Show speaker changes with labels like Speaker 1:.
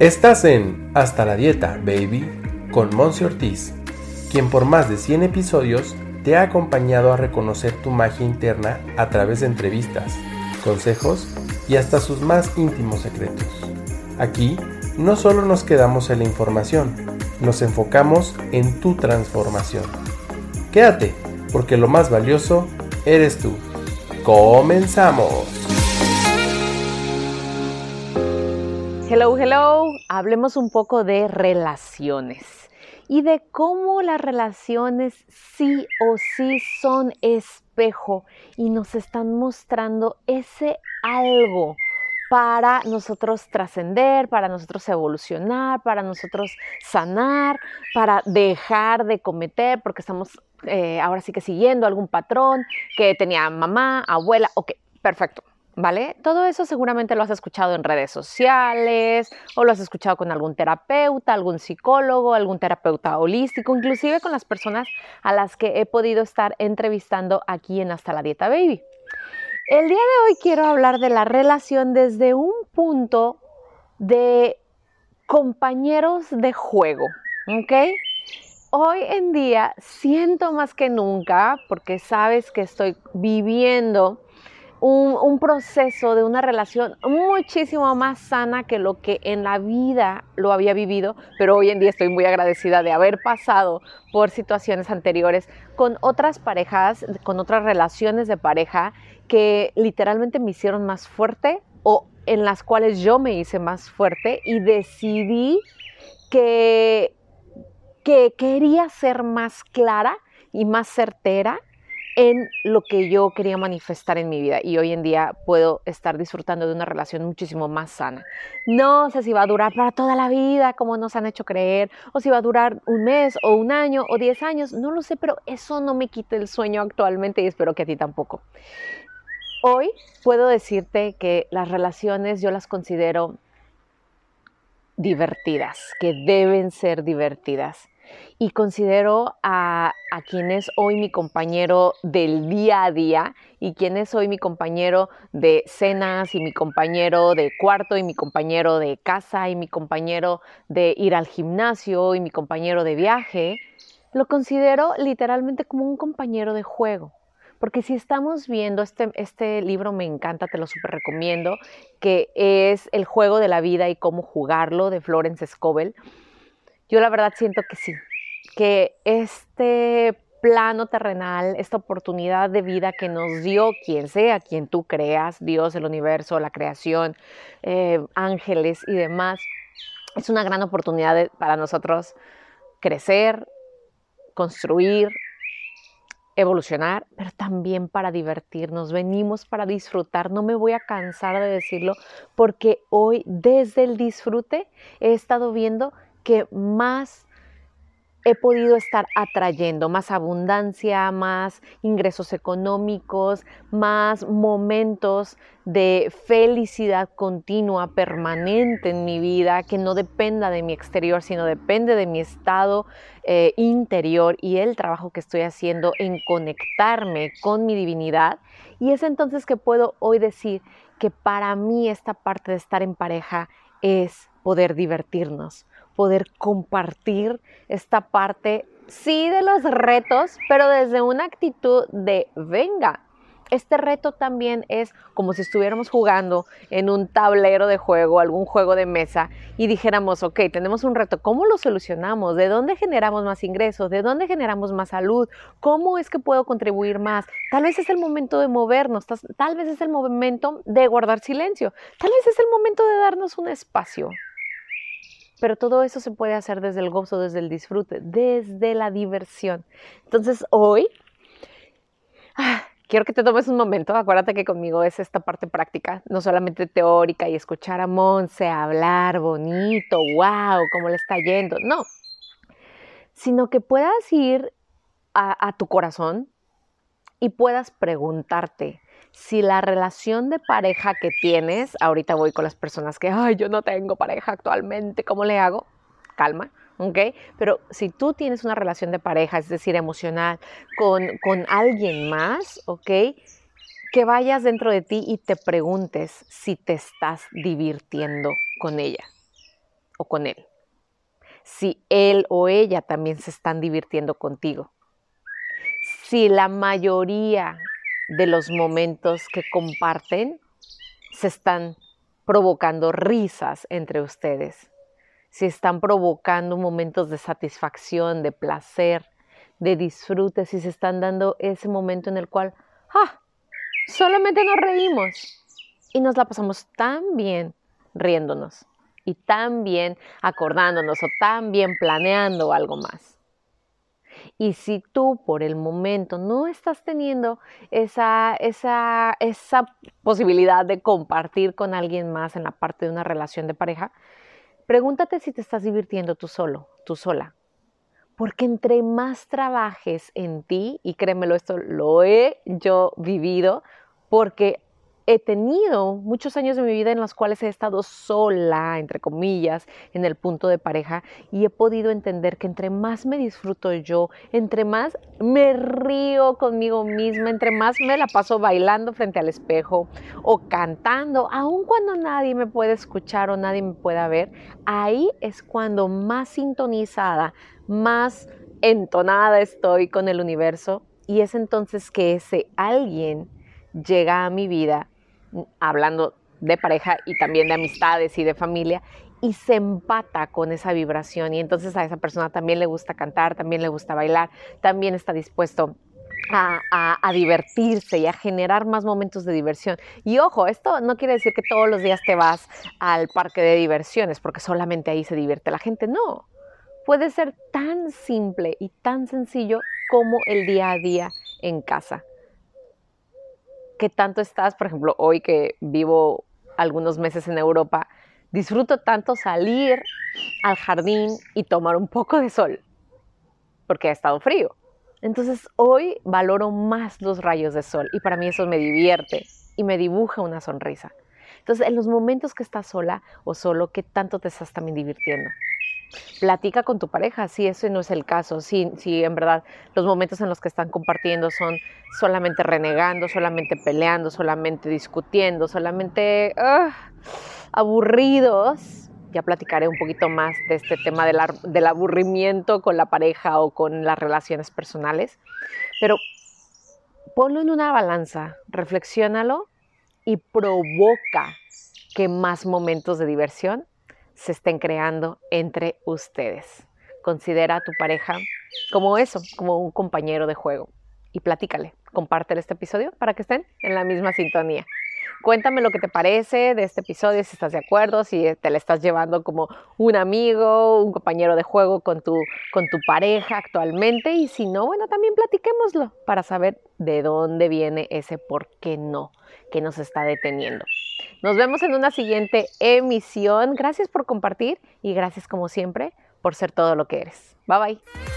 Speaker 1: Estás en Hasta la Dieta, baby, con Monse Ortiz, quien por más de 100 episodios te ha acompañado a reconocer tu magia interna a través de entrevistas, consejos y hasta sus más íntimos secretos. Aquí no solo nos quedamos en la información, nos enfocamos en tu transformación. Quédate, porque lo más valioso eres tú. ¡Comenzamos!
Speaker 2: Hello, hello. Hablemos un poco de relaciones y de cómo las relaciones sí o sí son espejo y nos están mostrando ese algo para nosotros trascender, para nosotros evolucionar, para nosotros sanar, para dejar de cometer, porque estamos eh, ahora sí que siguiendo algún patrón que tenía mamá, abuela, ok, perfecto. ¿Vale? Todo eso seguramente lo has escuchado en redes sociales o lo has escuchado con algún terapeuta, algún psicólogo, algún terapeuta holístico, inclusive con las personas a las que he podido estar entrevistando aquí en Hasta la Dieta Baby. El día de hoy quiero hablar de la relación desde un punto de compañeros de juego, ¿ok? Hoy en día siento más que nunca, porque sabes que estoy viviendo un, proceso de una relación muchísimo más sana que lo que en la vida lo había vivido, pero hoy en día estoy muy agradecida de haber pasado por situaciones anteriores con otras parejas, con otras relaciones de pareja que literalmente me hicieron más fuerte o en las cuales yo me hice más fuerte y decidí que, que quería ser más clara y más certera en lo que yo quería manifestar en mi vida y hoy en día puedo estar disfrutando de una relación muchísimo más sana. No sé si va a durar para toda la vida, como nos han hecho creer, o si va a durar un mes o un año o diez años, no lo sé, pero eso no me quita el sueño actualmente y espero que a ti tampoco. Hoy puedo decirte que las relaciones yo las considero divertidas, que deben ser divertidas y considero a, a, quien es hoy mi compañero del día a día y quien es hoy mi compañero de cenas y mi compañero de cuarto y mi compañero de casa y mi compañero de ir al gimnasio y mi compañero de viaje, lo considero literalmente como un compañero de juego. Porque si estamos viendo, este, este libro me encanta, te lo súper recomiendo, que es El juego de la vida y cómo jugarlo de Florence Scovel yo la verdad siento que sí, que este plano terrenal, esta oportunidad de vida que nos dio quien sea, quien tú creas, Dios, el universo, la creación, eh, ángeles y demás, es una gran oportunidad para nosotros crecer, construir, evolucionar, pero también para divertirnos. Venimos para disfrutar. No me voy a cansar de decirlo porque hoy desde el disfrute he estado viendo que más he podido estar atrayendo más abundancia, más ingresos económicos, más momentos de felicidad continua, permanente en mi vida, que no dependa de mi exterior, sino depende de mi estado eh, interior y el trabajo que estoy haciendo en conectarme con mi divinidad. Y es entonces que puedo hoy decir que para mí esta parte de estar en pareja es poder divertirnos, poder compartir esta parte, sí, de los retos, pero desde una actitud de, venga, este reto también es como si estuviéramos jugando en un tablero de juego, algún juego de mesa, y dijéramos, ok, tenemos un reto, ¿cómo lo solucionamos? ¿De dónde generamos más ingresos? ¿De dónde generamos más salud? ¿Cómo es que puedo contribuir más? Tal vez es el momento de movernos, tal vez es el momento de guardar silencio, tal vez es el momento de darnos un espacio. Pero todo eso se puede hacer desde el gozo, desde el disfrute, desde la diversión. Entonces hoy ah, quiero que te tomes un momento. Acuérdate que conmigo es esta parte práctica, no solamente teórica y escuchar a Monse hablar bonito, wow, cómo le está yendo. No, sino que puedas ir a, a tu corazón y puedas preguntarte, si la relación de pareja que tienes, ahorita voy con las personas que, ay, yo no tengo pareja actualmente, ¿cómo le hago? Calma, ¿ok? Pero si tú tienes una relación de pareja, es decir, emocional, con, con alguien más, ¿ok? Que vayas dentro de ti y te preguntes si te estás divirtiendo con ella. o con él. Si él o ella también se están divirtiendo contigo. Si la mayoría de los momentos que comparten se están provocando risas entre ustedes. Si están provocando momentos de satisfacción, de placer, de disfrute, si se están dando ese momento en el cual, ah, solamente nos reímos y nos la pasamos tan bien riéndonos y tan bien acordándonos o tan bien planeando algo más. Y si tú por el momento no estás teniendo esa, esa, esa posibilidad de compartir con alguien más en la parte de una relación de pareja, pregúntate si te estás divirtiendo tú solo, tú sola. Porque entre más trabajes en ti, y créemelo, esto lo he yo vivido, porque he tenido muchos años de mi vida en los cuales he estado sola, entre comillas, en el punto de pareja y he podido entender que entre más me disfruto yo, entre más me río conmigo misma, entre más me la paso bailando frente al espejo o cantando, aun cuando nadie me puede escuchar o nadie me pueda ver, ahí es cuando más sintonizada, más entonada estoy con el universo y es entonces que ese alguien llega a mi vida hablando de pareja y también de amistades y de familia, y se empata con esa vibración y entonces a esa persona también le gusta cantar, también le gusta bailar, también está dispuesto a, divertirse y a generar más momentos de diversión. Y ojo, esto no quiere decir que todos los días te vas al parque de diversiones porque solamente ahí se divierte la gente, no. Puede ser tan simple y tan sencillo como el día a día en casa qué tanto estás, por ejemplo, hoy que vivo algunos meses en Europa, disfruto tanto salir al jardín y tomar un poco de sol, porque ha estado frío. Entonces hoy valoro más los rayos de sol y para mí eso me divierte y me dibuja una sonrisa. Entonces en los momentos que estás sola o solo, ¿qué tanto te estás también divirtiendo? Platica con tu pareja si ese no es el caso, si, si en verdad los momentos en los que están compartiendo son solamente renegando, solamente peleando, solamente discutiendo, solamente ah, aburridos. Ya platicaré un poquito más de este tema del, del aburrimiento con la pareja o con las relaciones personales. Pero ponlo en una balanza, reflexiónalo y provoca que más momentos de diversión se estén creando entre ustedes. Considera a tu pareja como eso, como un compañero de juego. Y platícale, compártele este episodio para que estén en la misma sintonía. Cuéntame lo que te parece de este episodio, si estás de acuerdo, si te la estás llevando como un amigo, un compañero de juego con tu, con tu pareja actualmente. Y si no, bueno, también platiquémoslo para saber de dónde viene ese por qué no que nos está deteniendo. Nos vemos en una siguiente emisión. Gracias por compartir y gracias como siempre por ser todo lo que eres. Bye bye.